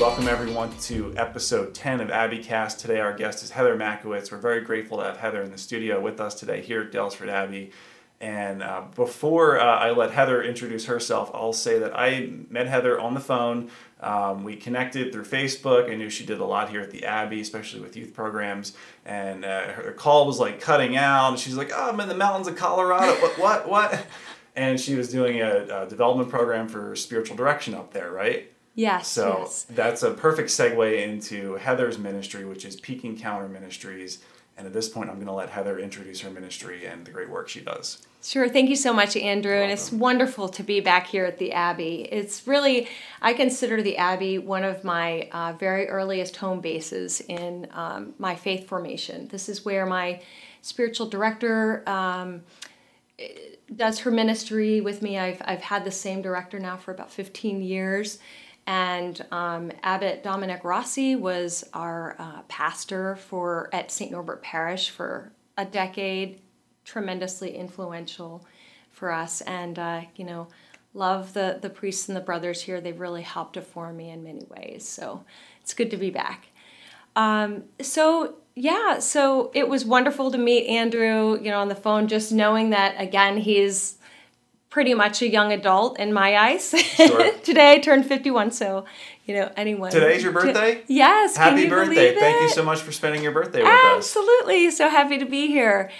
Welcome everyone to episode 10 of Abbeycast. Today our guest is Heather Makowitz. We're very grateful to have Heather in the studio with us today here at Daylesford Abbey. And uh, before uh, I let Heather introduce herself, I'll say that I met Heather on the phone. Um, we connected through Facebook. I knew she did a lot here at the Abbey, especially with youth programs. And uh, her call was like cutting out. And she's like, "Oh, I'm in the mountains of Colorado. What? What? What?" And she was doing a, a development program for spiritual direction up there, right? Yes. So yes. that's a perfect segue into Heather's ministry, which is Peak Encounter Ministries. And at this point, I'm going to let Heather introduce her ministry and the great work she does. Sure. Thank you so much, Andrew. And it's wonderful to be back here at the Abbey. It's really, I consider the Abbey one of my uh, very earliest home bases in um, my faith formation. This is where my spiritual director um, does her ministry with me. I've, I've had the same director now for about 15 years. And um, Abbot Dominic Rossi was our uh, pastor for at St. Norbert Parish for a decade, tremendously influential for us. And uh, you know, love the the priests and the brothers here. They've really helped to form me in many ways. So it's good to be back. Um, so yeah, so it was wonderful to meet Andrew. You know, on the phone, just knowing that again, he's pretty much a young adult in my eyes. Sure. Today I turned 51, so you know anyone. Today's your birthday? yes. can Happy birthday. Thank you so much for spending your birthday with us. Absolutely. So happy to be here.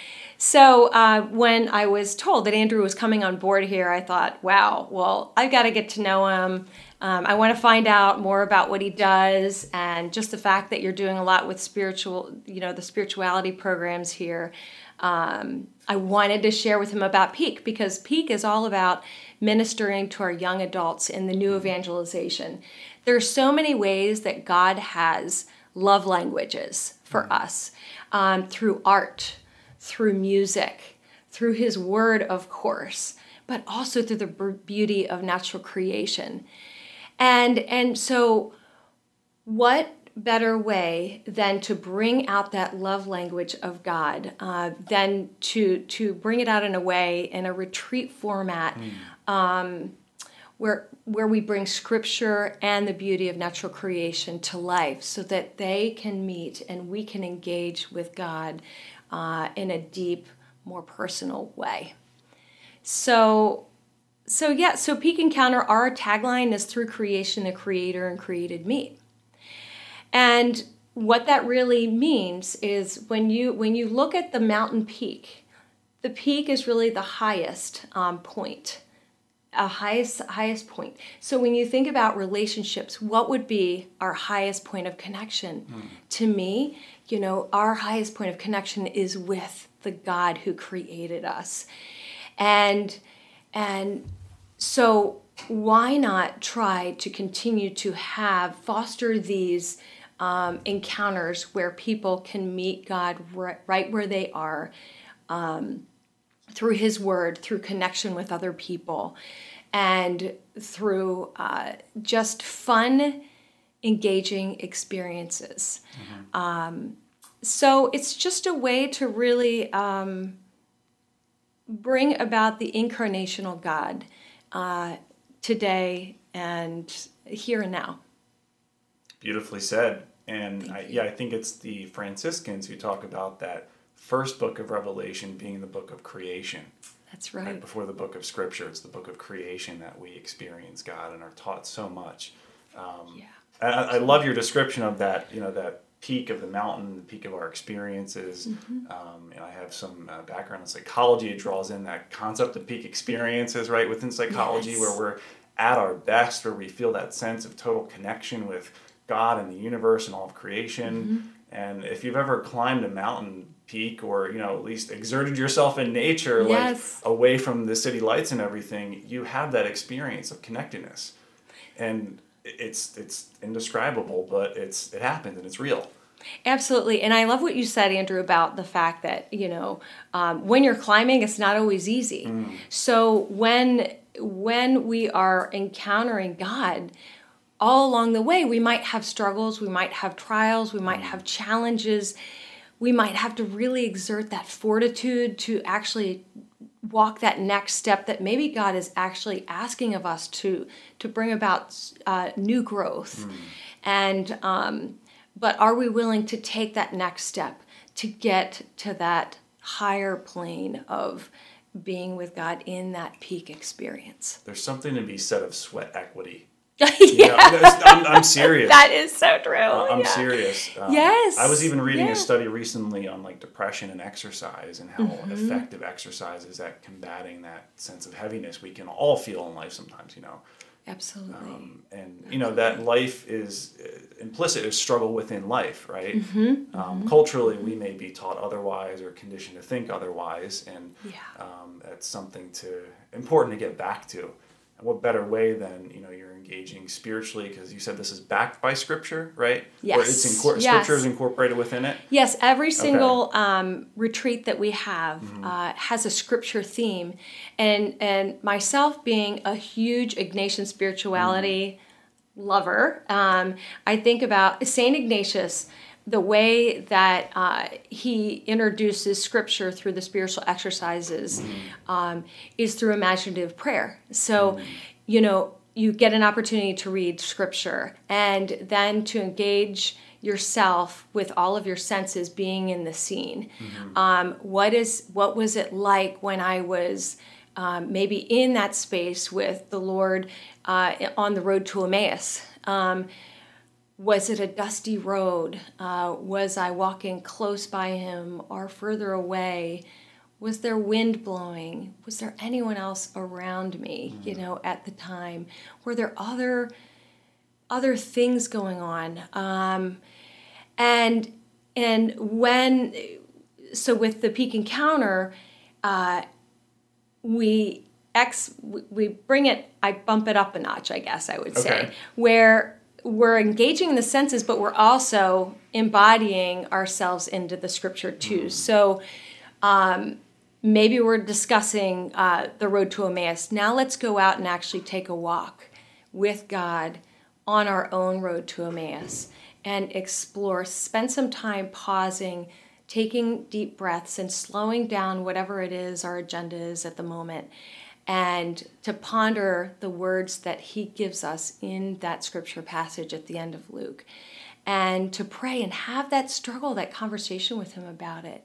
So uh, when I was told that Andrew was coming on board here, I thought, wow, well, I've got to get to know him. Um, I want to find out more about what he does and just the fact that you're doing a lot with spiritual, you know, the spirituality programs here. Um, I wanted to share with him about Peak because Peak is all about ministering to our young adults in the new evangelization. There are so many ways that God has love languages for us um, through art, through music, through His Word, of course, but also through the beauty of natural creation. And and so, what better way than to bring out that love language of God, uh, than to to bring it out in a way in a retreat format, um, where where we bring Scripture and the beauty of natural creation to life, so that they can meet and we can engage with God uh, in a deep, more personal way. So so yeah, so Peak Encounter, our tagline is through creation, the creator and created me. And what that really means is when you when you look at the mountain peak, the peak is really the highest um, point, a highest highest point. So when you think about relationships, what would be our highest point of connection? To me, you know, our highest point of connection is with the God who created us, and and so why not try to continue to have foster these um, encounters where people can meet God right, right where they are um, through His Word, through connection with other people, and through uh, just fun, engaging experiences. Um, so it's just a way to really um, bring about the incarnational God uh, today and here and now. Beautifully said. And I, yeah, I think it's the Franciscans who talk about that first book of Revelation being the book of creation. That's Right right. before the book of Scripture, it's the book of creation that we experience God and are taught so much. Um, Yeah. I, I love your description of that. You know that peak of the mountain, the peak of our experiences. Mm-hmm. Um, and I have some uh, background in psychology. It draws in that concept of peak experiences, right? Within psychology, Yes. where we're at our best, where we feel that sense of total connection with God and the universe and all of creation. Mm-hmm. And if you've ever climbed a mountain peak or you know at least exerted yourself in nature Yes. like away from the city lights and everything you have that experience of connectedness and it's it's indescribable but it's it happens and it's real Absolutely. And I love what you said, Andrew, about the fact that, you know, um, when you're climbing, it's not always easy. So when when we are encountering God, all along the way, we might have struggles, we might have trials, we might have challenges. We might have to really exert that fortitude to actually walk that next step that maybe God is actually asking of us to to bring about uh, new growth. And um, but are we willing to take that next step to get to that higher plane of being with God in that peak experience? There's something to be said of sweat equity. yeah, I'm, I'm serious. that is so true. I'm yeah. serious. Um, Yes, I was even reading yeah. a study recently on like depression and exercise and how Mm-hmm. effective exercise is at combating that sense of heaviness we can all feel in life sometimes, you know. Absolutely. Um, and you know that life is uh, implicit is struggle within life, right? Mm-hmm. Um, culturally, we may be taught otherwise or conditioned to think otherwise, and Yeah. um, that's something to important to get back to. And what better way than you know you're engaging spiritually because you said this is backed by Scripture, right? Or it's Yes. incor- Yes. Scripture is incorporated within it. Yes, every single um, retreat that we have Mm-hmm. uh, has a scripture theme, and and myself being a huge Ignatian spirituality Mm-hmm. lover, um, I think about Saint Ignatius. The way that uh, he introduces scripture through the spiritual exercises Mm-hmm. um, is through imaginative prayer. So, you know, you get an opportunity to read scripture and then to engage yourself with all of your senses being in the scene. Um, what is what was it like when I was um, maybe in that space with the Lord uh, on the road to Emmaus? Was it a dusty road? Uh, was I walking close by him or further away? Was there wind blowing? Was there anyone else around me, you know, at the time? Were there other other things going on? Um, and and when so with the peak encounter, uh, we ex we bring it. I bump it up a notch, I guess I would say, where we're engaging the senses, but we're also embodying ourselves into the scripture too. So um, maybe we're discussing uh, the road to Emmaus. Now let's go out and actually take a walk with God on our own road to Emmaus and explore. Spend some time pausing, taking deep breaths, and slowing down whatever it is our agenda is at the moment. And to ponder the words that he gives us in that scripture passage at the end of Luke. And to pray and have that struggle, that conversation with him about it.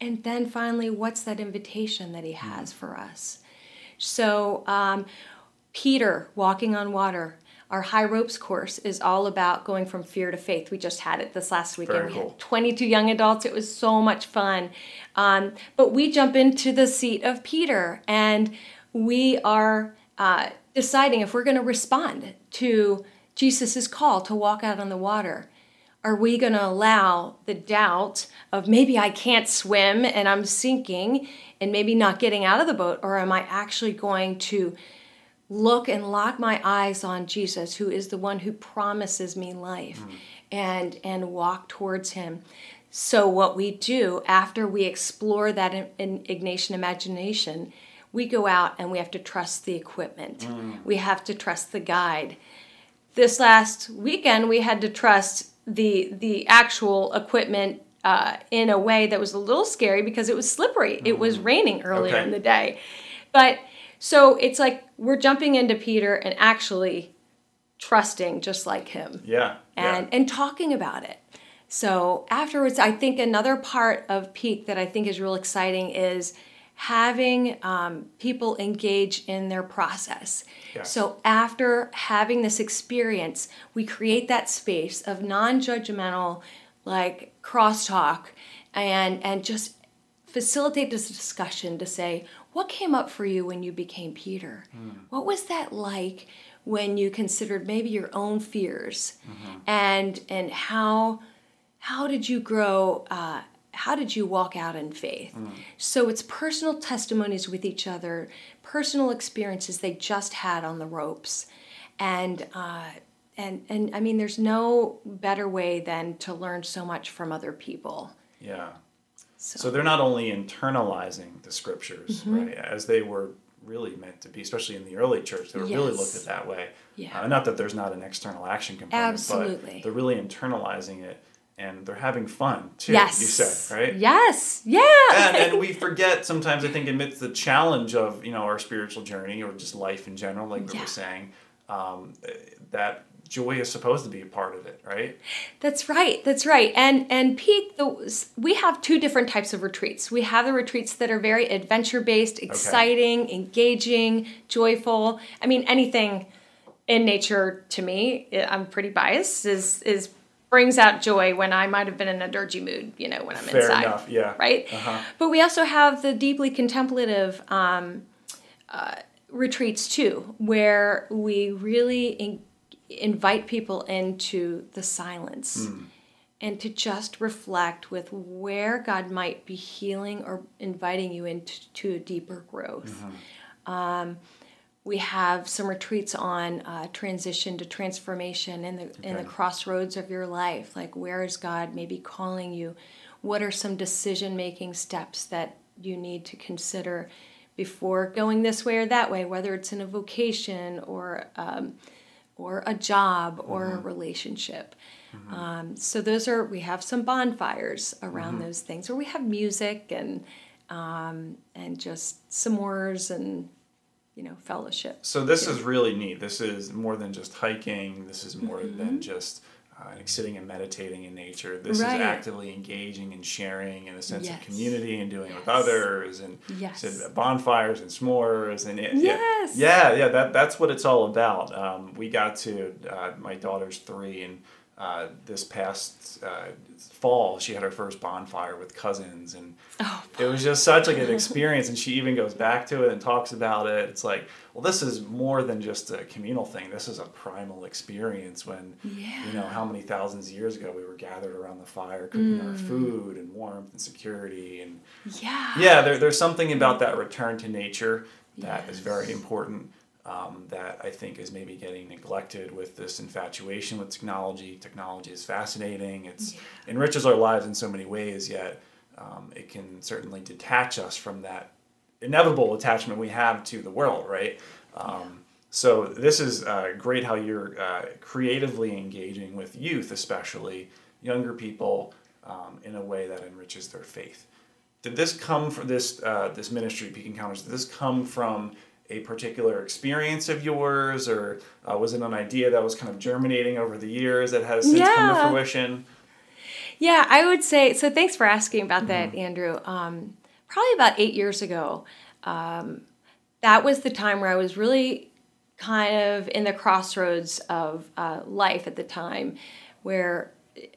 And then finally, what's that invitation that he has for us? So, um, Peter walking on water. Our high ropes course is all about going from fear to faith. We just had it this last weekend. Very we had 22 young adults. It was so much fun. Um, but we jump into the seat of Peter and we are uh, deciding if we're going to respond to Jesus' call to walk out on the water. Are we going to allow the doubt of maybe I can't swim and I'm sinking and maybe not getting out of the boat? Or am I actually going to look and lock my eyes on Jesus, who is the one who promises me life, and, and walk towards him? So, what we do after we explore that Ignatian imagination, we go out and we have to trust the equipment. We have to trust the guide this last weekend we had to trust the the actual equipment uh, in a way that was a little scary because it was slippery. It was raining earlier Okay. in the day, but so it's like we're jumping into Peter and actually trusting just like him Yeah. and yeah. and talking about it. So afterwards, I think another part of Peak that I think is real exciting is having um, people engage in their process. Yes. So after having this experience, we create that space of non-judgmental, like crosstalk, and and just facilitate this discussion to say what came up for you when you became Peter. What was that like when you considered maybe your own fears, and and how how did you grow? Uh, how did you walk out in faith? So it's personal testimonies with each other, personal experiences they just had on the ropes, and uh, and and I mean, there's no better way than to learn so much from other people. Yeah. So, So they're not only internalizing the scriptures, Mm-hmm. right, as they were really meant to be, especially in the early church. They were really looked at that way. Yeah. Uh, not that there's not an external action component, Absolutely. but they're really internalizing it and they're having fun too. yes. You said right. Yes. Yeah. and, and we forget sometimes i think amidst the challenge of you know our spiritual journey or just life in general like we Yeah. were saying um, that joy is supposed to be a part of it right That's right. That's right. And and Pete, the, we have two different types of retreats. We have the retreats that are very adventure based, exciting, engaging, joyful. I mean, anything in nature to me, I'm pretty biased, is is brings out joy when I might have been in a dirgy mood. You know, when I'm fair inside. enough yeah right? Uh-huh. But we also have the deeply contemplative um, uh, retreats too, where we really in- invite people into the silence Hmm. and to just reflect with where God might be healing or inviting you into to a deeper growth. Um, we have some retreats on uh, transition to transformation in the in the crossroads of your life. Like where is God maybe calling you? What are some decision making steps that you need to consider before going this way or that way? Whether it's in a vocation or um, or a job or a relationship. Um, so those are we have some bonfires around those things, or we have music and um, and just s'mores and you know fellowship. so this is really neat this is more than just hiking this is more Mm-hmm. than just uh, like sitting and meditating in nature this Right. is actively engaging and sharing in a sense Yes. of community and doing it with others and Yes. bonfires and s'mores and it, Yes. yeah, yeah, yeah. That that's what it's all about. Um, we got to uh, my daughter's three, and uh, this past uh, fall she had her first bonfire with cousins, and Oh, it was just such like an experience. And she even goes back to it and talks about it. It's like, well, this is more than just a communal thing. This is a primal experience. When you know how many thousands of years ago we were gathered around the fire, cooking our Mm. food and warmth and security and yeah. yeah, there, there's something about that return to nature that is Yes. very important. Um, that I think is maybe getting neglected with this infatuation with technology. Technology is fascinating. It's enriches our lives in so many ways. Yet um, it can certainly detach us from that inevitable attachment we have to the world, right? Um, So this is uh, great how you're uh, creatively engaging with youth, especially younger people, um, in a way that enriches their faith. Did this come from this uh, this ministry, Peak Encounters? Did this come from a particular experience of yours, or uh, was it an idea that was kind of germinating over the years that has since come to fruition? Yeah, I would say so. Thanks for asking about that, Mm-hmm. Andrew. Um, probably about eight years ago, um, that was the time where I was really kind of in the crossroads of uh, life at the time, where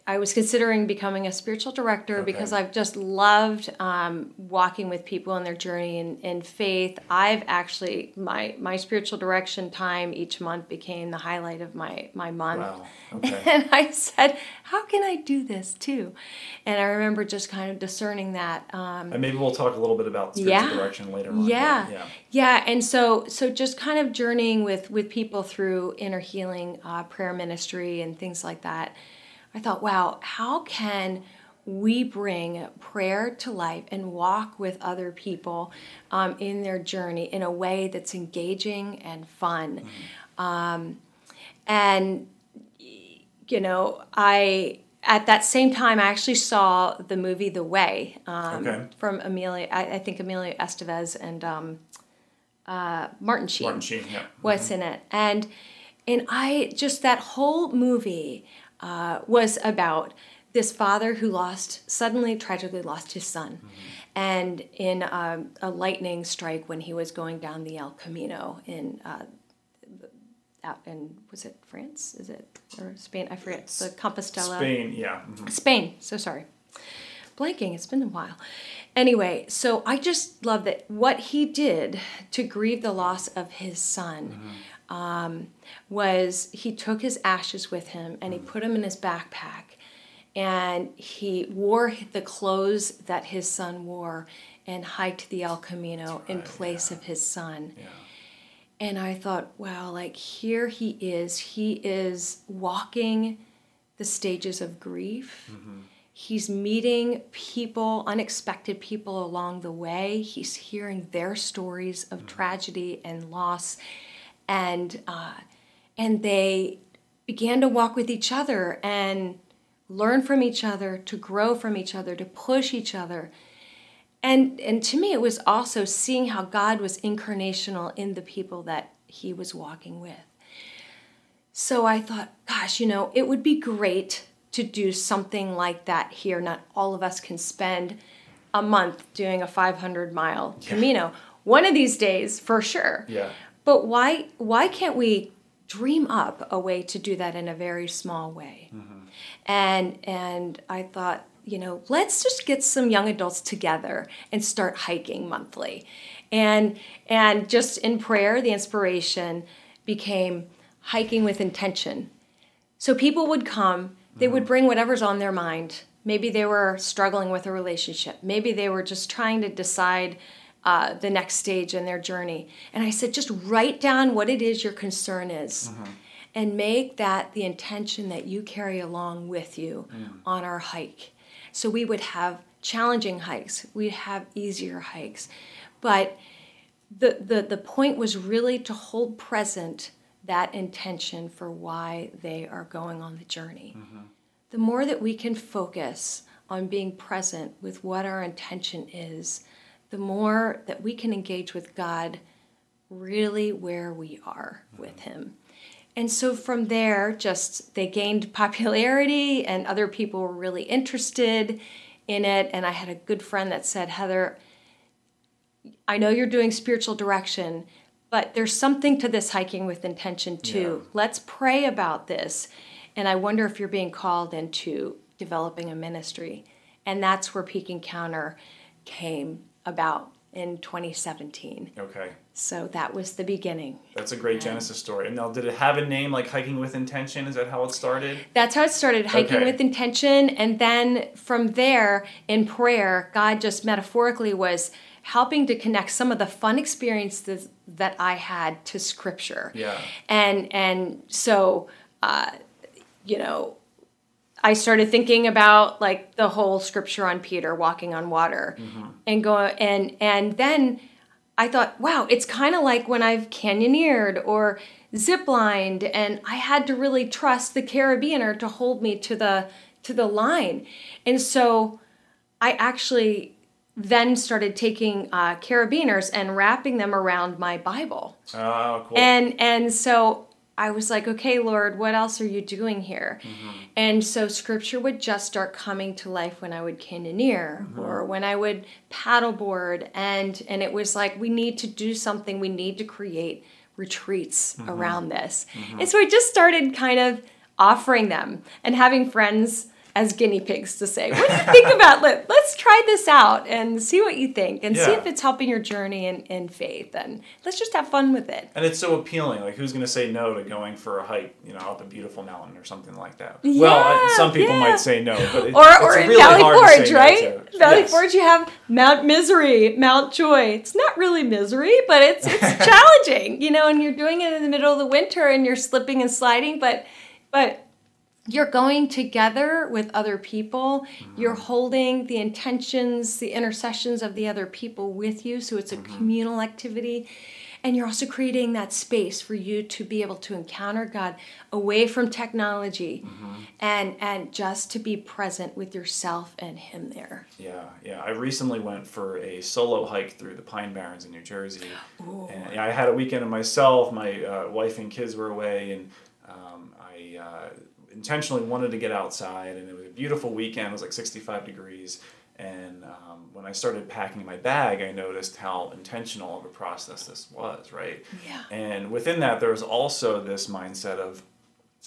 I was considering becoming a spiritual director because I've just loved um, walking with people in their journey in, in faith. I've actually my my spiritual direction time each month became the highlight of my my month. Wow. Okay. And I said, How can I do this too? And I remember just kind of discerning that. Um, and maybe we'll talk a little bit about spiritual Yeah. direction later on. yeah. Yeah. Yeah. And so, so just kind of journeying with, with people through inner healing, uh, prayer ministry, and things like that. I thought, wow, how can we bring prayer to life and walk with other people um, in their journey in a way that's engaging and fun? Um, and you know, I at that same time I actually saw the movie The Way um, Okay. from Amelia. I, I think Amelia Estevez and um, uh, Martin Sheen Martin Sheen. Yeah. was in it, and and I just that whole movie uh, was about this father who lost suddenly tragically lost his son, and in um, a lightning strike when he was going down the El Camino in. Uh, out in was it France? Is it or Spain? I forget. The Compostela. Spain. Yeah. mhm. Spain. So sorry. Blanking, it's been a while. Anyway, so I just love that what he did to grieve the loss of his son um, was he took his ashes with him and he put them in his backpack and he wore the clothes that his son wore and hiked the El Camino in place of his son. Yeah. And I thought, wow, like here he is. He is walking the stages of grief. He's meeting people, unexpected people along the way. He's hearing their stories of tragedy and loss, and uh, and they began to walk with each other and learn from each other, to grow from each other, to push each other. And and to me, it was also seeing how God was incarnational in the people that He was walking with. So I thought, gosh, you know, it would be great to do something like that here. Not all of us can spend a month doing a 500 mile yeah. Camino. One of these days, for sure. Yeah. But why why can't we dream up a way to do that in a very small way? Mm-hmm. And and I thought, you know, let's just get some young adults together and start hiking monthly. And and just in prayer, the inspiration became hiking with intention. So people would come, they would mm-hmm. bring whatever's on their mind. Maybe they were struggling with a relationship. Maybe they were just trying to decide uh, the next stage in their journey. And I said, just write down what it is your concern is. Mm-hmm. And make that the intention that you carry along with you mm. on our hike. So we would have challenging hikes, we'd have easier hikes. But the, the, the point was really to hold present that intention for why they are going on the journey. Mm-hmm. The more that we can focus on being present with what our intention is, the more that we can engage with God really where we are mm-hmm. with Him. And so from there, just they gained popularity, and other people were really interested in it. And I had a good friend that said, Heather, I know you're doing spiritual direction, but there's something to this hiking with intention too. Yeah. Let's pray about this. And I wonder if you're being called into developing a ministry. And that's where Peak Encounter came about in 2017. Okay. So that was the beginning. That's a great and Genesis story. And now, did it have a name like Hiking with Intention? Is that how it started? That's how it started, Hiking okay. with Intention. And then from there, in prayer, God just metaphorically was helping to connect some of the fun experiences that I had to scripture. Yeah. And and so uh, you know, I started thinking about like the whole scripture on Peter walking on water mm-hmm. and go and and then I thought, wow, it's kind of like when I've canyoneered or ziplined and I had to really trust the carabiner to hold me to the to the line. And so I actually then started taking uh, carabiners and wrapping them around my Bible. Oh, cool. And and so I was like, okay, Lord, what else are you doing here? Mm-hmm. And so scripture would just start coming to life when I would canyoneer mm-hmm. or when I would paddleboard, and and it was like we need to do something. We need to create retreats mm-hmm. around this. Mm-hmm. And so I just started kind of offering them and having friends as guinea pigs to say, what do you think about let, let's try this out and see what you think and yeah. see if it's helping your journey in, in faith and let's just have fun with it. And it's so appealing. Like who's going to say no to going for a hike, you know, up a beautiful mountain or something like that? Yeah, well, some people yeah. might say no, but it, or, or in really Valley Forge, right? No Valley yes. Forge, you have Mount Misery, Mount Joy. It's not really misery, but it's it's challenging, you know, and you're doing it in the middle of the winter and you're slipping and sliding, but but you're going together with other people. Mm-hmm. You're holding the intentions, the intercessions of the other people with you. So it's a mm-hmm. communal activity. And you're also creating that space for you to be able to encounter God away from technology mm-hmm. and and just to be present with yourself and him there. Yeah, yeah. I recently went for a solo hike through the Pine Barrens in New Jersey. Ooh. And I had a weekend of myself. My uh, wife and kids were away and um, I uh, intentionally wanted to get outside, and it was a beautiful weekend. It was like 65 degrees. And um, when I started packing my bag, I noticed how intentional of a process this was, right? Yeah. And within that, there was also this mindset of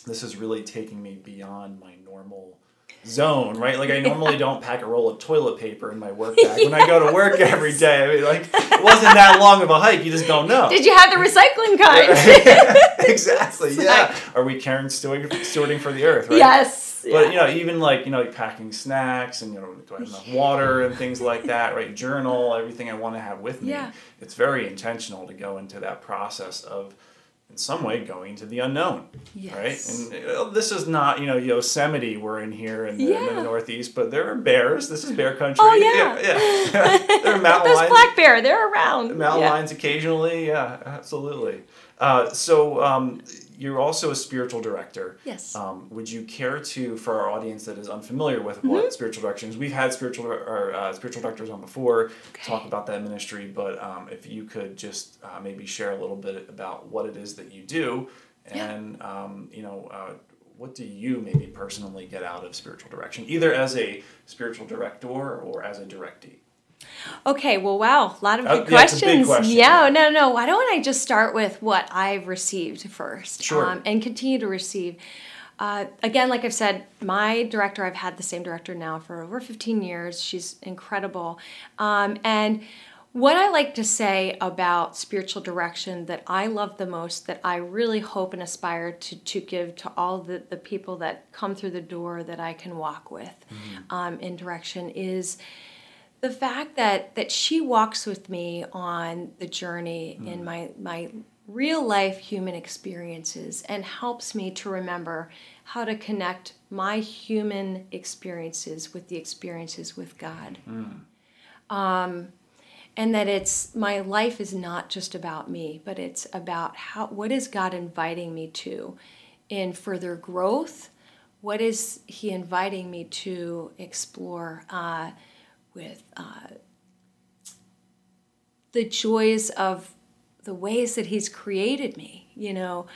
this is really taking me beyond my normal zone, right? Like I normally don't pack a roll of toilet paper in my work bag when I go to work every day. I mean, like it wasn't that long of a hike. You just don't know. Did you have the recycling kind? exactly. Yeah. Are we Karen stewarding, stewarding for the earth? Right? Yes. But you know, even like you know, packing snacks and you know, do I have enough water and things like that, right? Journal, everything I want to have with me. Yeah. It's very intentional to go into that process of in some way going to the unknown, Yes. right? And this is not you know Yosemite we're in here in the, in the Northeast, but there are bears. This is bear country. Oh, yeah. yeah. yeah. there are mountain Those lions. black bear, they're around. Mountain Yeah. lions occasionally, yeah, absolutely. Uh, so um, you're also a spiritual director. Yes. Um, would you care to, for our audience that is unfamiliar with Mm-hmm. what spiritual direction is, we've had spiritual or uh, spiritual directors on before talk about that ministry, but um, if you could just uh, maybe share a little bit about what it is that you do, Yeah. and um, you know. Uh, what do you maybe personally get out of spiritual direction, either as a spiritual director or as a directee? Okay, well, wow, a lot of Uh, good yeah, a big questions. question, Yeah, yeah. no, no. Why don't I just start with what I've received first, um, and continue to receive. Uh, again, like I've said, my director, I've had the same director now for over 15 years. She's incredible. Um, and what I like to say about spiritual direction that I love the most, that I really hope and aspire to, to give to all the, the people that come through the door that I can walk with um, in direction is the fact that that she walks with me on the journey in my my real life human experiences and helps me to remember how to connect my human experiences with the experiences with God. Um, and that it's my life is not just about me, but it's about how what is God inviting me to in further growth? What is He inviting me to explore? Uh, with uh, the joys of the ways that He's created me. You know,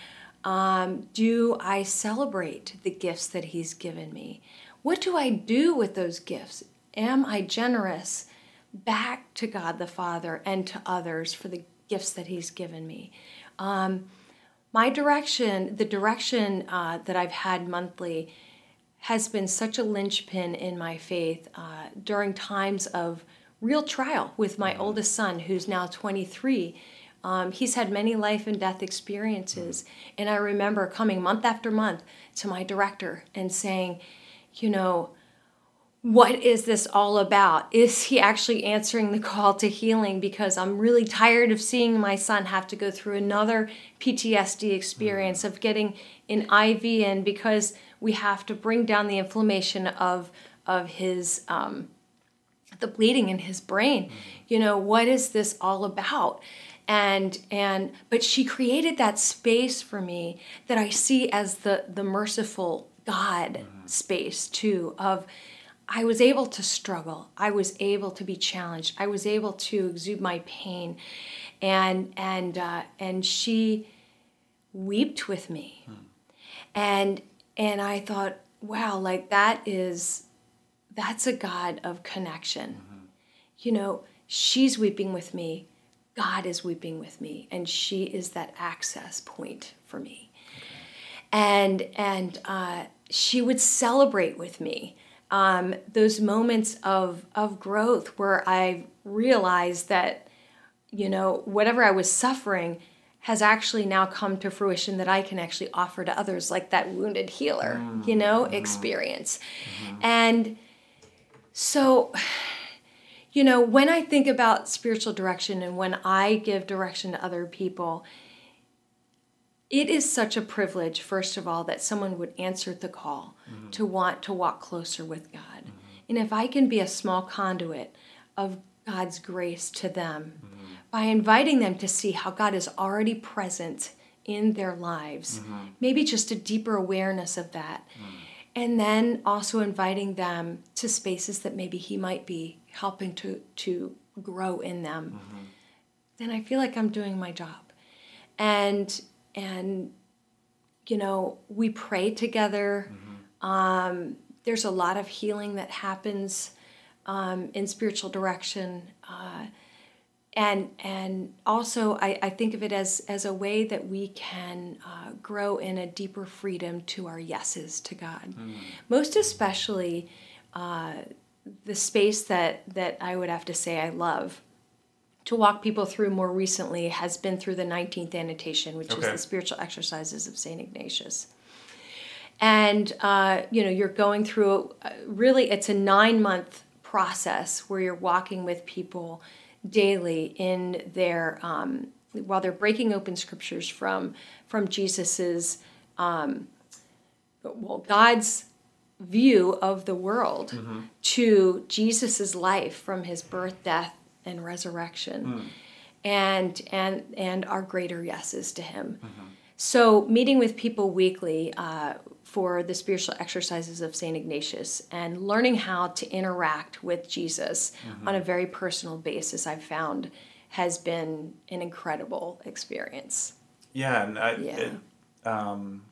um, do I celebrate the gifts that He's given me? What do I do with those gifts? Am I generous back to God the Father and to others for the gifts that He's given me? Um, my direction, the direction uh, that I've had monthly, has been such a linchpin in my faith uh, during times of real trial with my oldest son, who's now 23. Um, he's had many life and death experiences. And I remember coming month after month to my director and saying, you know, what is this all about? Is he actually answering the call to healing? Because I'm really tired of seeing my son have to go through another PTSD experience of getting an IV in because we have to bring down the inflammation of of his um, the bleeding in his brain. You know, what is this all about? And and but she created that space for me that I see as the the merciful God space too of I was able to struggle. I was able to be challenged. I was able to exude my pain, and and uh, and she wept with me, and and I thought, wow, like that is that's a God of connection. You know, she's weeping with me. God is weeping with me, and she is that access point for me. And and uh, she would celebrate with me um, those moments of of growth where I realized that you know whatever I was suffering has actually now come to fruition that I can actually offer to others, like that wounded healer, you mm-hmm. know, mm-hmm. experience. Mm-hmm. And so, you know, when I think about spiritual direction and when I give direction to other people, it is such a privilege, first of all, that someone would answer the call to want to walk closer with God. And if I can be a small conduit of God's grace to them by inviting them to see how God is already present in their lives, maybe just a deeper awareness of that. And then also inviting them to spaces that maybe He might be helping to, to grow in them, then I feel like I'm doing my job. And and you know we pray together. Um, there's a lot of healing that happens um, in spiritual direction. Uh, and and also I, I think of it as as a way that we can uh, grow in a deeper freedom to our yeses to God most especially uh, the space that that I would have to say I love to walk people through more recently has been through the 19th annotation, which is the spiritual exercises of St. Ignatius. And, uh, you know, you're going through, uh, really, it's a nine month process where you're walking with people daily in their, um, while they're breaking open scriptures from from Jesus's um, well God's view of the world Mm-hmm. to Jesus's life from his birth, death, and resurrection, Hmm. and and and our greater yeses to him. Mm-hmm. So meeting with people weekly uh, for the spiritual exercises of Saint Ignatius and learning how to interact with Jesus Mm-hmm. on a very personal basis, I've found has been an incredible experience. Yeah, and I, Yeah. It, um,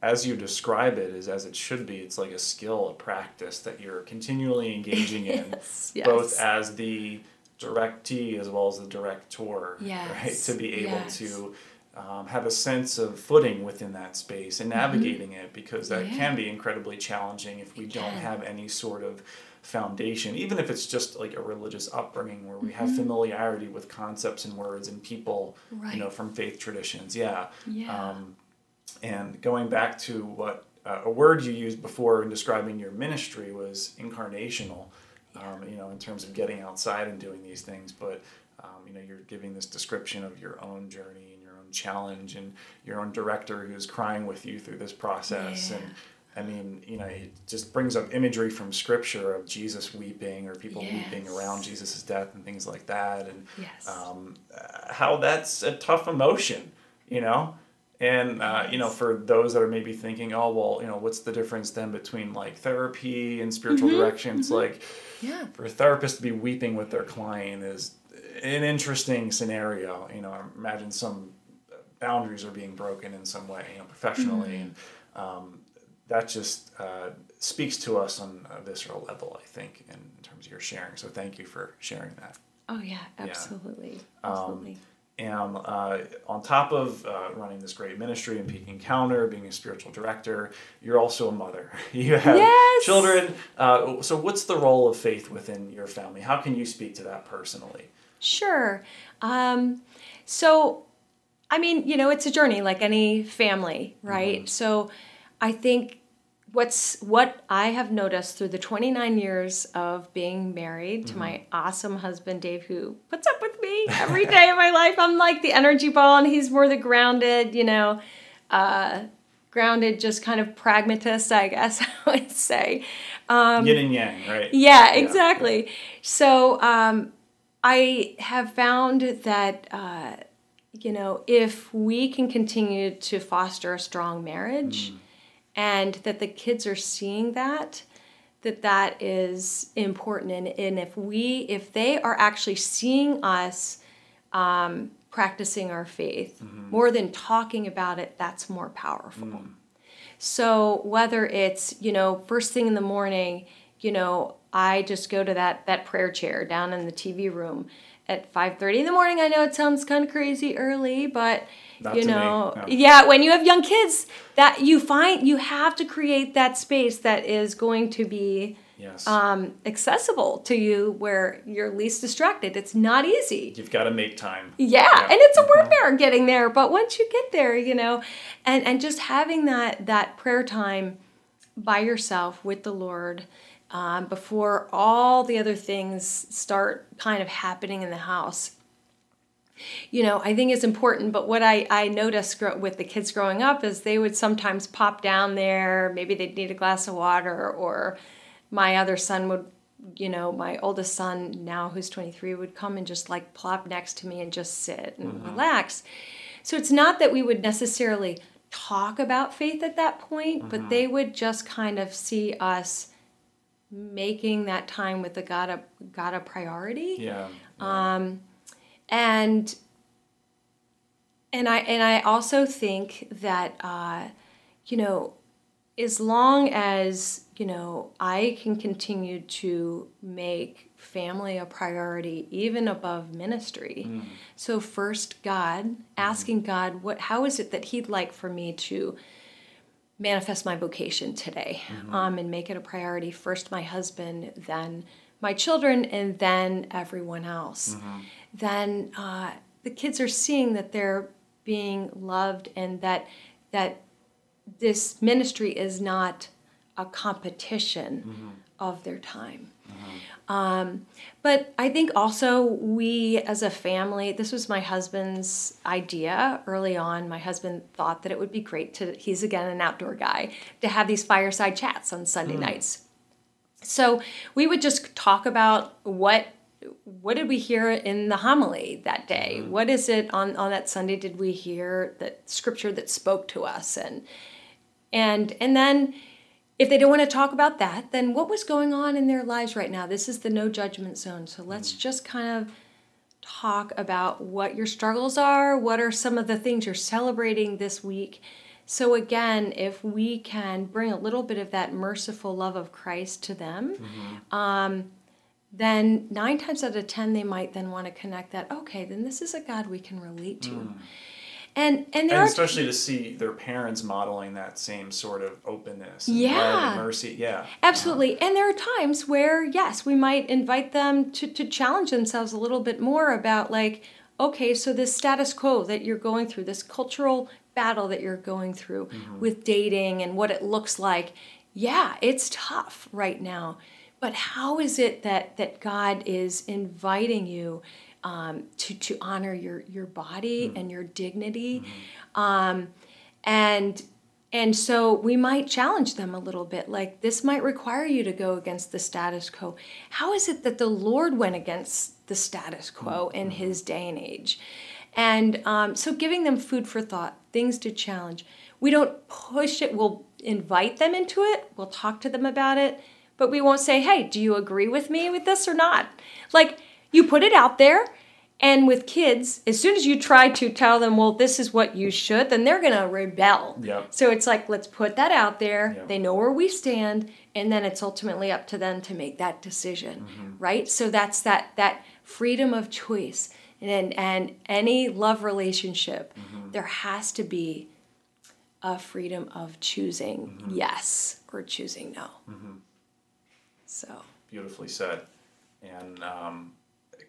as you describe it, is as it should be. It's like a skill, a practice that you're continually engaging in, Yes, both as the directee as well as the director. Right, to be able yes. to um, have a sense of footing within that space and navigating it, because that Mm-hmm. Yeah. can be incredibly challenging if we don't can. have any sort of foundation, even if it's just like a religious upbringing where we Mm-hmm. have familiarity with concepts and words and people, Right. you know, from faith traditions. Yeah. Yeah. Um, and going back to what uh, a word you used before in describing your ministry was incarnational, um, you know, in terms of getting outside and doing these things. But, um, you know, you're giving this description of your own journey and your own challenge and your own director who's crying with you through this process. Yeah. And I mean, you know, it just brings up imagery from scripture of Jesus weeping or people weeping around Jesus' death and things like that. And Yes. um, how that's a tough emotion, you know? And, uh, you know, for those that are maybe thinking, oh, well, you know, what's the difference then between like therapy and spiritual Mm-hmm. direction? It's like yeah. for a therapist to be weeping with their client is an interesting scenario. You know, imagine some boundaries are being broken in some way, you know, professionally. And um, that just uh, speaks to us on a visceral level, I think, in terms of your sharing. So thank you for sharing that. Oh yeah, absolutely, Um, absolutely. And uh, on top of uh, running this great ministry and Peak Encounter, being a spiritual director, you're also a mother. You have Yes! children. Uh, so, what's the role of faith within your family? How can you speak to that personally? Sure. Um, so, I mean, you know, it's a journey like any family, right? So, I think what's what I have noticed through the 29 years of being married to my awesome husband Dave, who puts up with me every day of my life. I'm like the energy ball, and he's more the grounded, you know, uh, grounded, just kind of pragmatist, I guess I would say. Yin and yang, right? Um, Yeah, exactly. So um, I have found that, uh, you know, if we can continue to foster a strong marriage mm. and that the kids are seeing that, that that is important. And, and if we, if they are actually seeing us um, practicing our faith mm-hmm. more than talking about it, that's more powerful. Mm. So whether it's, you know, first thing in the morning, you know, I just go to that that prayer chair down in the TV room at 5:30 in the morning. I know it sounds kind of crazy early, but Not you know, no. yeah, when you have young kids, that you find you have to create that space that is going to be Yes. um, accessible to you where you're least distracted. It's not easy. You've got to make time. Yeah, Yeah. and it's a warfare getting there, but once you get there, you know, and and just having that that prayer time by yourself with the Lord um, before all the other things start kind of happening in the house. You know, I think it's important. But what I I noticed grow, with the kids growing up is they would sometimes pop down there. Maybe they'd need a glass of water, or my other son would you know, my oldest son now who's 23 would come and just like plop next to me and just sit and relax. So it's not that we would necessarily talk about faith at that point, but they would just kind of see us making that time with the God a, God a priority Yeah. um, and and I and I also think that uh, you know as long as you know I can continue to make family a priority even above ministry. So first God, asking God what how is it that he'd like for me to manifest my vocation today um, and make it a priority first my husband then my children and then everyone else. Then uh, the kids are seeing that they're being loved and that that this ministry is not a competition of their time Um, but I think also we as a family, this was my husband's idea early on. My husband thought that it would be great to, he's again an outdoor guy, to have these fireside chats on Sunday mm. nights. So we would just talk about what what did we hear in the homily that day? Mm-hmm. What is it on, on that Sunday did we hear that scripture that spoke to us and and and then if they don't want to talk about that, then what was going on in their lives right now? This is the no judgment zone. So let's mm. just kind of talk about what your struggles are, what are some of the things you're celebrating this week. So, again, if we can bring a little bit of that merciful love of Christ to them, mm-hmm. um, then nine times out of ten, they might then want to connect that, okay, then this is a God we can relate to. Mm. And and and especially to see their parents modeling that same sort of openness, yeah, mercy, yeah, absolutely. Uh-huh. And there are times where yes, we might invite them to to challenge themselves a little bit more about like, okay, so this status quo that you're going through, this cultural battle that you're going through mm-hmm. with dating and what it looks like, yeah, it's tough right now. But how is it that that God is inviting you? Um, to to honor your your body mm-hmm. and your dignity, mm-hmm. um, and and so we might challenge them a little bit, like this might require you to go against the status quo. How is it that the Lord went against the status quo mm-hmm. in His day and age? And um, so giving them food for thought, things to challenge. We don't push it. We'll invite them into it. We'll talk to them about it, but we won't say, "Hey, do you agree with me with this or not?" Like you put it out there. And with kids, as soon as you try to tell them, well, this is what you should, then they're going to rebel. Yep. So it's like, let's put that out there. Yep. They know where we stand. And then it's ultimately up to them to make that decision, mm-hmm. right? So that's that, that freedom of choice. And, and any love relationship, mm-hmm. there has to be a freedom of choosing mm-hmm. yes or choosing no. Mm-hmm. So beautifully said. And um,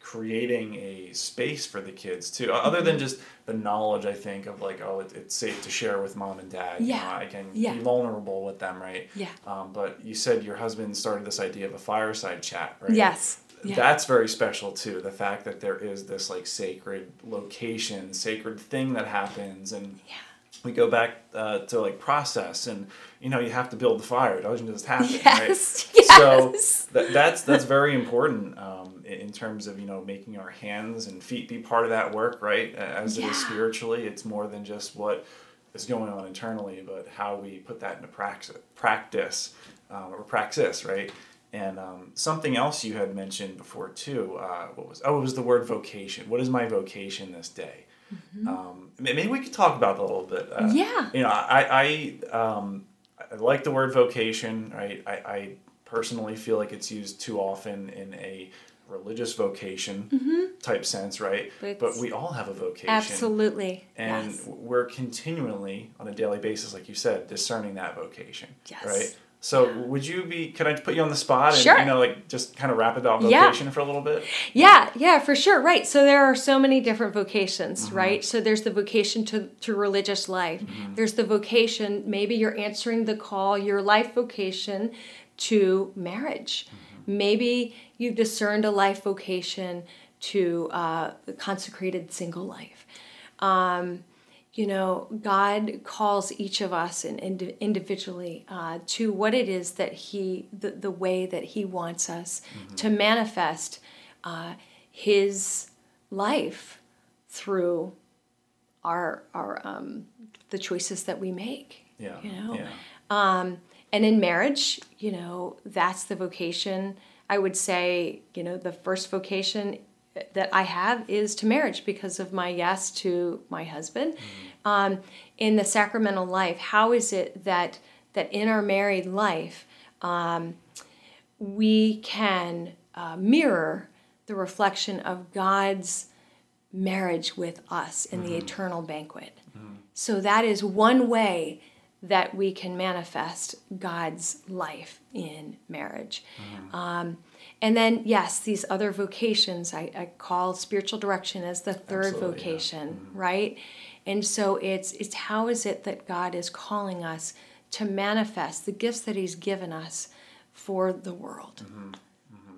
creating a space for the kids too. Other than just the knowledge i think of like oh it, it's safe to share with mom and dad yeah. you know, i can yeah. be vulnerable with them right? Yeah. Um, but you said your husband started this idea of a fireside chat right? Yes. Yeah. that's very special too the fact that there is this like sacred location sacred thing that happens and yeah we go back uh, to like process and you know you have to build the fire. It doesn't just happen yes, right? yes. so th- that's that's very important um, in terms of you know making our hands and feet be part of that work right? As yeah. it is spiritually it's more than just what is going on internally but how we put that into praxis practice um, or praxis right? And um, something else you had mentioned before too uh, what was oh it was the word vocation. What is my vocation this day Mm-hmm. Um, maybe we could talk about that a little bit. Uh, yeah. You know, I I, um, I like the word vocation. Right. I, I personally feel like it's used too often in a religious vocation mm-hmm. type sense, right? But, but, we all have a vocation. Absolutely. And yes. we're continually, on a daily basis, like you said, discerning that vocation. Yes. Right? So would you be? Can I put you on the spot and sure. you know like just kind of wrap it up vocation yeah. for a little bit? Yeah, yeah, for sure. Right. So there are so many different vocations, mm-hmm. right? So there's the vocation to to religious life. Mm-hmm. There's the vocation. Maybe you're answering the call. Your life vocation to marriage. Mm-hmm. Maybe you've discerned a life vocation to uh, consecrated single life. Um, you know, God calls each of us in, in individually uh, to what it is that He, the, the way that He wants us mm-hmm. to manifest uh, His life through our our um, the choices that we make. Yeah. You know. Yeah. Um, and in marriage, you know, that's the vocation. I would say, you know, the first vocation that I have is to marriage because of my yes to my husband. Mm-hmm. Um, in the sacramental life, how is it that that in our married life um, we can uh, mirror the reflection of God's marriage with us in mm-hmm. the eternal banquet? Mm-hmm. So that is one way that we can manifest God's life in marriage. Mm-hmm. Um, and then, yes, these other vocations, I, I call spiritual direction as the third Absolutely, vocation, yeah. mm-hmm. right? And so it's it's how is it that God is calling us to manifest the gifts that He's given us for the world? Mm-hmm. Mm-hmm.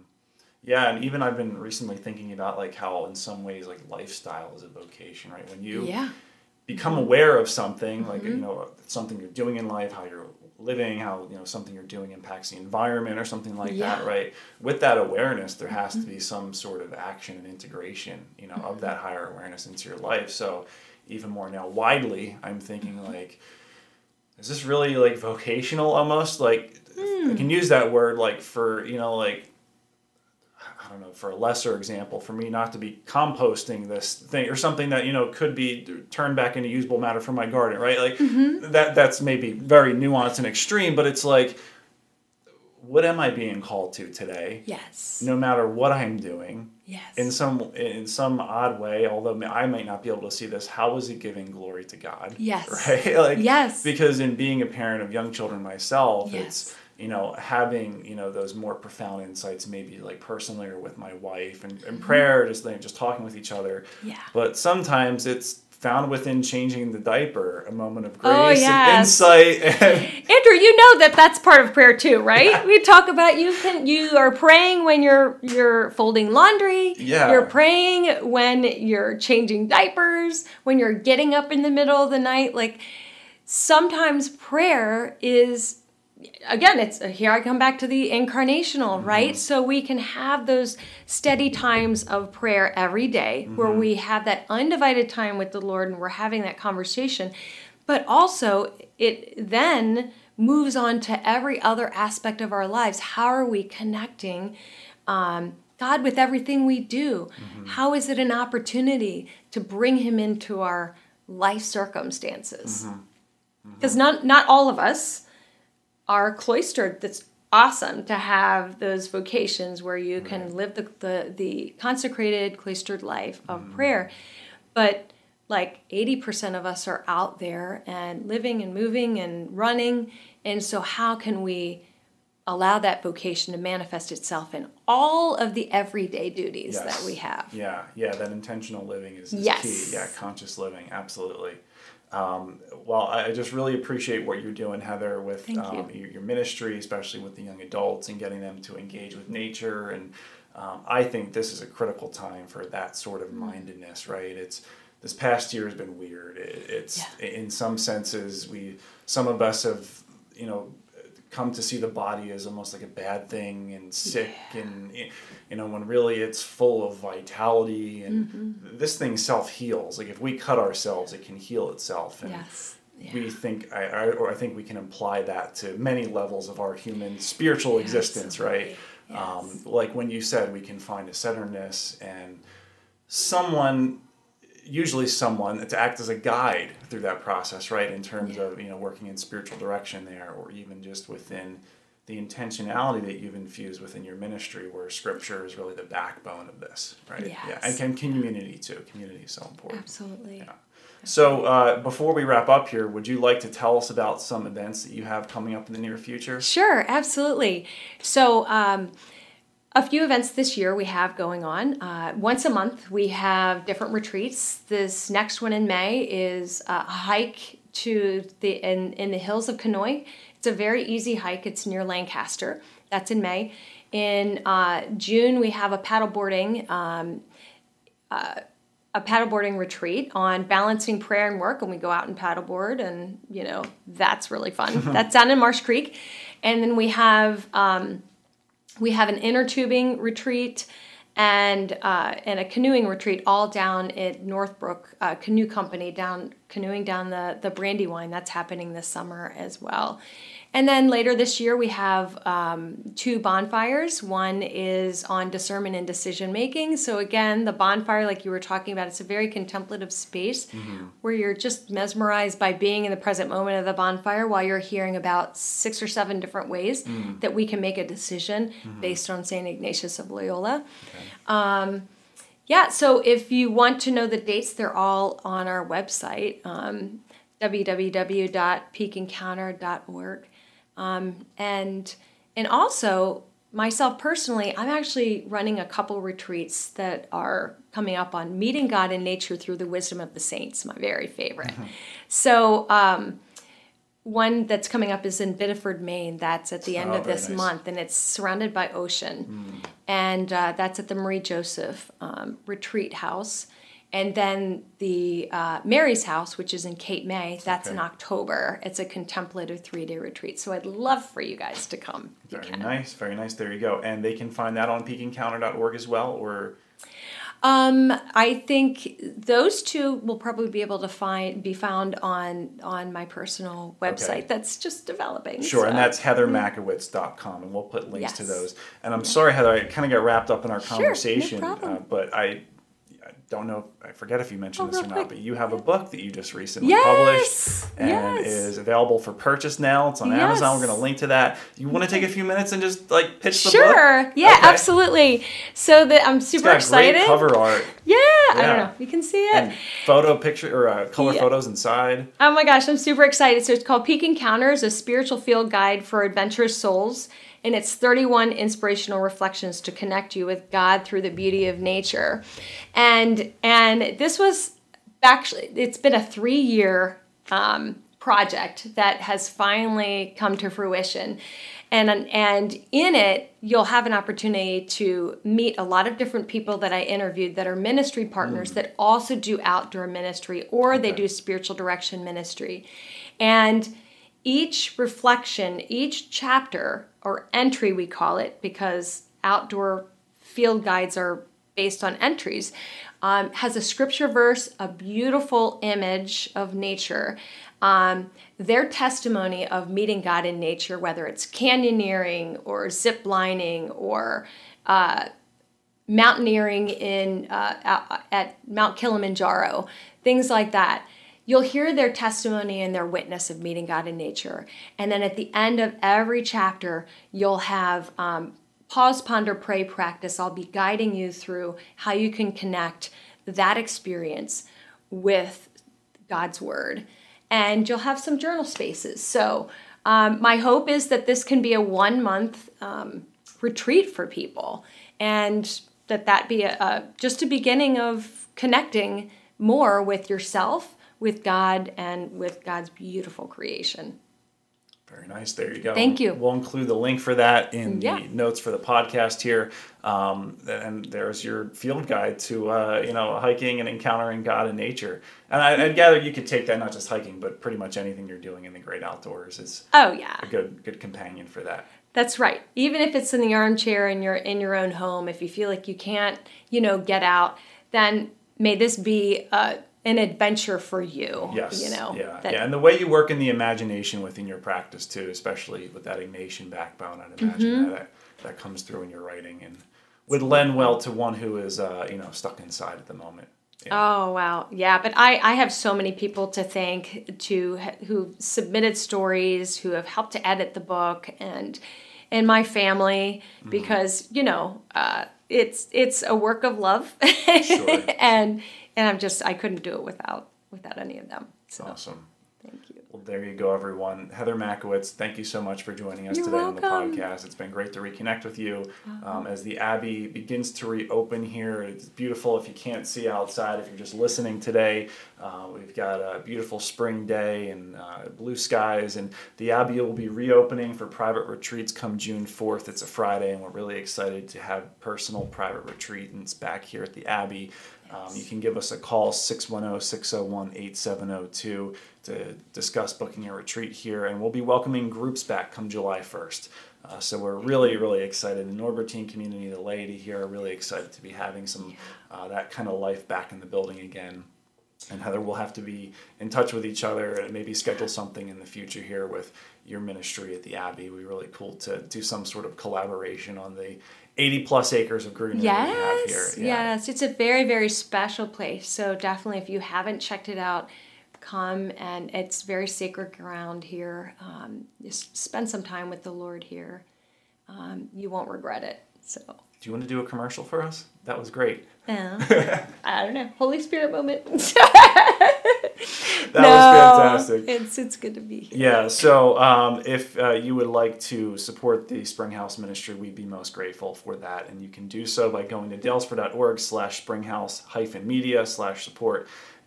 Yeah, and even I've been recently thinking about like how in some ways like lifestyle is a vocation, right? When you Yeah. become aware of something, like Mm-hmm. you know something you're doing in life, how you're living, how you know something you're doing impacts the environment or something like that, Yeah. Mm-hmm. right? With that awareness, there has to be some sort of action and integration, you know, Mm-hmm. of that higher awareness into your life. So even more now widely, I'm thinking Mm-hmm. like is this really like vocational almost like Hmm. I can use that word like for you know like I don't know for a lesser example for me not to be composting this thing or something that you know could be turned back into usable matter for my garden right like Mm-hmm. that that's maybe very nuanced and extreme but it's like what am I being called to today Yes. no matter what I'm doing Yes. in some in some odd way although I might not be able to see this how is it giving glory to God Yes. right like Yes. because in being a parent of young children myself Yes. it's you know having you know those more profound insights maybe like personally or with my wife and, and prayer just like just talking with each other Mm-hmm. Yeah. but sometimes it's found within changing the diaper a moment of grace Oh, and yes. insight and Andrew, you know that that's part of prayer too, right? We talk about you can you are praying when you're you're folding laundry. Yeah. You're praying when you're changing diapers, when you're getting up in the middle of the night. Like sometimes prayer is again it's uh, here i come back to the incarnational mm-hmm. right? So we can have those steady times of prayer every day where mm-hmm. we have that undivided time with the lord and we're having that conversation. But also it then moves on to every other aspect of our lives. How are we connecting um, god with everything we do? Mm-hmm. How is it an opportunity to bring him into our life circumstances? Because not not all of us are cloistered. That's awesome to have those vocations where you can live the, the, the consecrated cloistered life of mm. prayer. But like 80% of us are out there and living and moving and running. And so how can we allow that vocation to manifest itself in all of the everyday duties that we have? Yeah, yeah, that intentional living is, is Yes. key. Yeah, conscious living, absolutely. Um, well, I just really appreciate what you're doing, Heather, with um, you. your, your ministry, especially with the young adults and getting them to engage with nature. And um, I think this is a critical time for that sort Mm. of mindedness, right? It's this past year has been weird. It, it's in some senses we some of us have you know come to see the body as almost like a bad thing and sick and you know when really it's full of vitality and Mm-hmm. this thing self heals like if we cut ourselves it can heal itself and yes yeah. we think I, I or I think we can apply that to many levels of our human spiritual existence right Yes. um, like when you said we can find a centeredness and someone usually someone to act as a guide through that process right in terms of you know working in spiritual direction there or even just within the intentionality that you've infused within your ministry where scripture is really the backbone of this right yeah Yes. and community too community is so important absolutely Yeah. so uh, before we wrap up here would you like to tell us about some events that you have coming up in the near future Sure, absolutely. So, um, a few events this year we have going on. Uh, once a month, we have different retreats. This next one in May is a hike to the in, in the hills of Kenoi. It's a very easy hike. It's near Lancaster. That's in May. In uh, June, we have a paddleboarding um, a paddleboarding retreat on balancing prayer and work and we go out and paddleboard and you know that's really fun that's down in marsh creek and then we have um, we have an inner tubing retreat and uh, and a canoeing retreat all down at northbrook uh, canoe company down canoeing down the the brandywine. That's happening this summer as well and then later this year we have um, two bonfires. One is on discernment and decision making so again the bonfire like you were talking about it's a very contemplative space where you're just mesmerized by being in the present moment of the bonfire while you're hearing about six or seven different ways that we can make a decision based on st ignatius of loyola. Um, yeah, so if you want to know the dates, they're all on our website, um, www.peakencounter.org. Um, and and also myself personally, I'm actually running a couple retreats that are coming up on meeting God in nature through the wisdom of the saints, my very favorite. So um, one that's coming up is in Biddeford, Maine. That's at the end Oh, of this nice. month, and it's surrounded by ocean. and uh, that's at the Marie Joseph um, Retreat House. And then the uh, Mary's House, which is in Cape May, that's in October. It's a contemplative three day retreat. So I'd love for you guys to come. Very nice, very nice. There you go. And they can find that on peakencounter.org as well, or Um, I think those two will probably be able to find be found on on my personal website. Okay. That's just developing. Sure, and so- that's heathermakowitz.com, and we'll put links to those. And I'm sorry, Heather, I kind of got wrapped up in our no conversation, problem. uh, but I, I don't know, I forget if you mentioned Oh, this or real not, but you have a book that you just recently Yes, published and yes. is available for purchase now. It's on Amazon. We're going to link to that. You want to take a few minutes and just like pitch the book? Sure. Yeah, Okay. absolutely. So that I'm super excited. great cover art Yeah, I don't know. You can see it. and photo picture or uh, color Yeah. photos inside. Oh my gosh, I'm super excited. So it's called Peak Encounters, a spiritual field guide for adventurous souls. And it's 31 inspirational reflections to connect you with God through the beauty of nature. And and this was actually it's been a three year um, project that has finally come to fruition. And, and in it, you'll have an opportunity to meet a lot of different people that I interviewed that are ministry partners that also do outdoor ministry or they do spiritual direction ministry. And each reflection, each chapter or entry, we call it, because outdoor field guides are based on entries, um, has a scripture verse, a beautiful image of nature, um, their testimony of meeting God in nature, whether it's canyoneering or zip lining or uh, mountaineering in uh, at- at Mount Kilimanjaro, things like that. You'll hear their testimony and their witness of meeting God in nature. And then at the end of every chapter, you'll have um, pause, ponder, pray practice. I'll be guiding you through how you can connect that experience with God's Word. And you'll have some journal spaces. So, um, my hope is that this can be a one month um, retreat for people and that that be a, a, just a beginning of connecting more with yourself, with God, and with God's beautiful creation. Very nice. There you go. Thank you. We'll include the link for that in Yeah. the notes for the podcast here. Um, and there's your field guide to uh, you know hiking and encountering God in nature. And I, I'd gather you could take that not just hiking, but pretty much anything you're doing in the great outdoors is Oh, yeah. a good good companion for that. That's right. Even if it's in the armchair in your in your own home, if you feel like you can't, you know, get out, then may this be uh, an adventure for you. Yes. You know. Yeah. that- yeah. And the way you work in the imagination within your practice too, especially with that Ignatian backbone, I'd imagine Mm-hmm. that that comes through in your writing and would lend well to one who is uh, you know stuck inside at the moment. Yeah. Oh wow, yeah. But I I have so many people to thank to who submitted stories, who have helped to edit the book, and and my family Mm-hmm. because you know uh, it's it's a work of love, Sure. and and I'm just I couldn't do it without without any of them. So Awesome. thank you. Well, there you go, everyone. Heather Makowitz, thank you so much for joining us You're today on welcome. Uh-huh. the podcast. It's been great to reconnect with you um, as the Abbey begins to reopen here. It's beautiful if you can't see outside, if you're just listening today. Uh, we've got a beautiful spring day and uh, blue skies, and the Abbey will be reopening for private retreats come June 4th. It's a Friday, and we're really excited to have personal private retreats back here at the Abbey. Um, you can give us a call 610 601 8702 to discuss booking a retreat here, and we'll be welcoming groups back come July 1st. Uh, so we're really, really excited. The Norbertine community, the laity here, are really excited to be having some uh, that kind of life back in the building again. And Heather, we'll have to be in touch with each other and maybe schedule something in the future here with your ministry at the Abbey. We're really cool to do some sort of collaboration on the 80 plus acres of greenery we have here. Yes, Yeah. yes, it's a very very special place. So definitely, if you haven't checked it out, come and it's very sacred ground here. Um, just spend some time with the Lord here. Um, you won't regret it. So. Do you want to do a commercial for us? That was great. Yeah. I don't know. Holy Spirit moment. That was fantastic. It's it's good to be here. Yeah, so um, if uh, you would like to support the Springhouse Ministry, we'd be most grateful for that. And you can do so by going to daylesford.org slash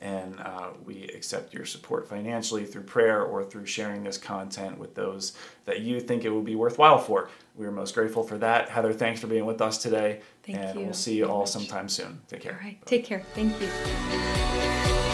springhouse hyphen media slash support. and uh, we accept your support financially through prayer or through sharing this content with those that you think it would be worthwhile for. We are most grateful for that. Heather, thanks for being with us today. Thank and you we'll see you very all much. sometime soon. Take care. All right. Take care. Thank you.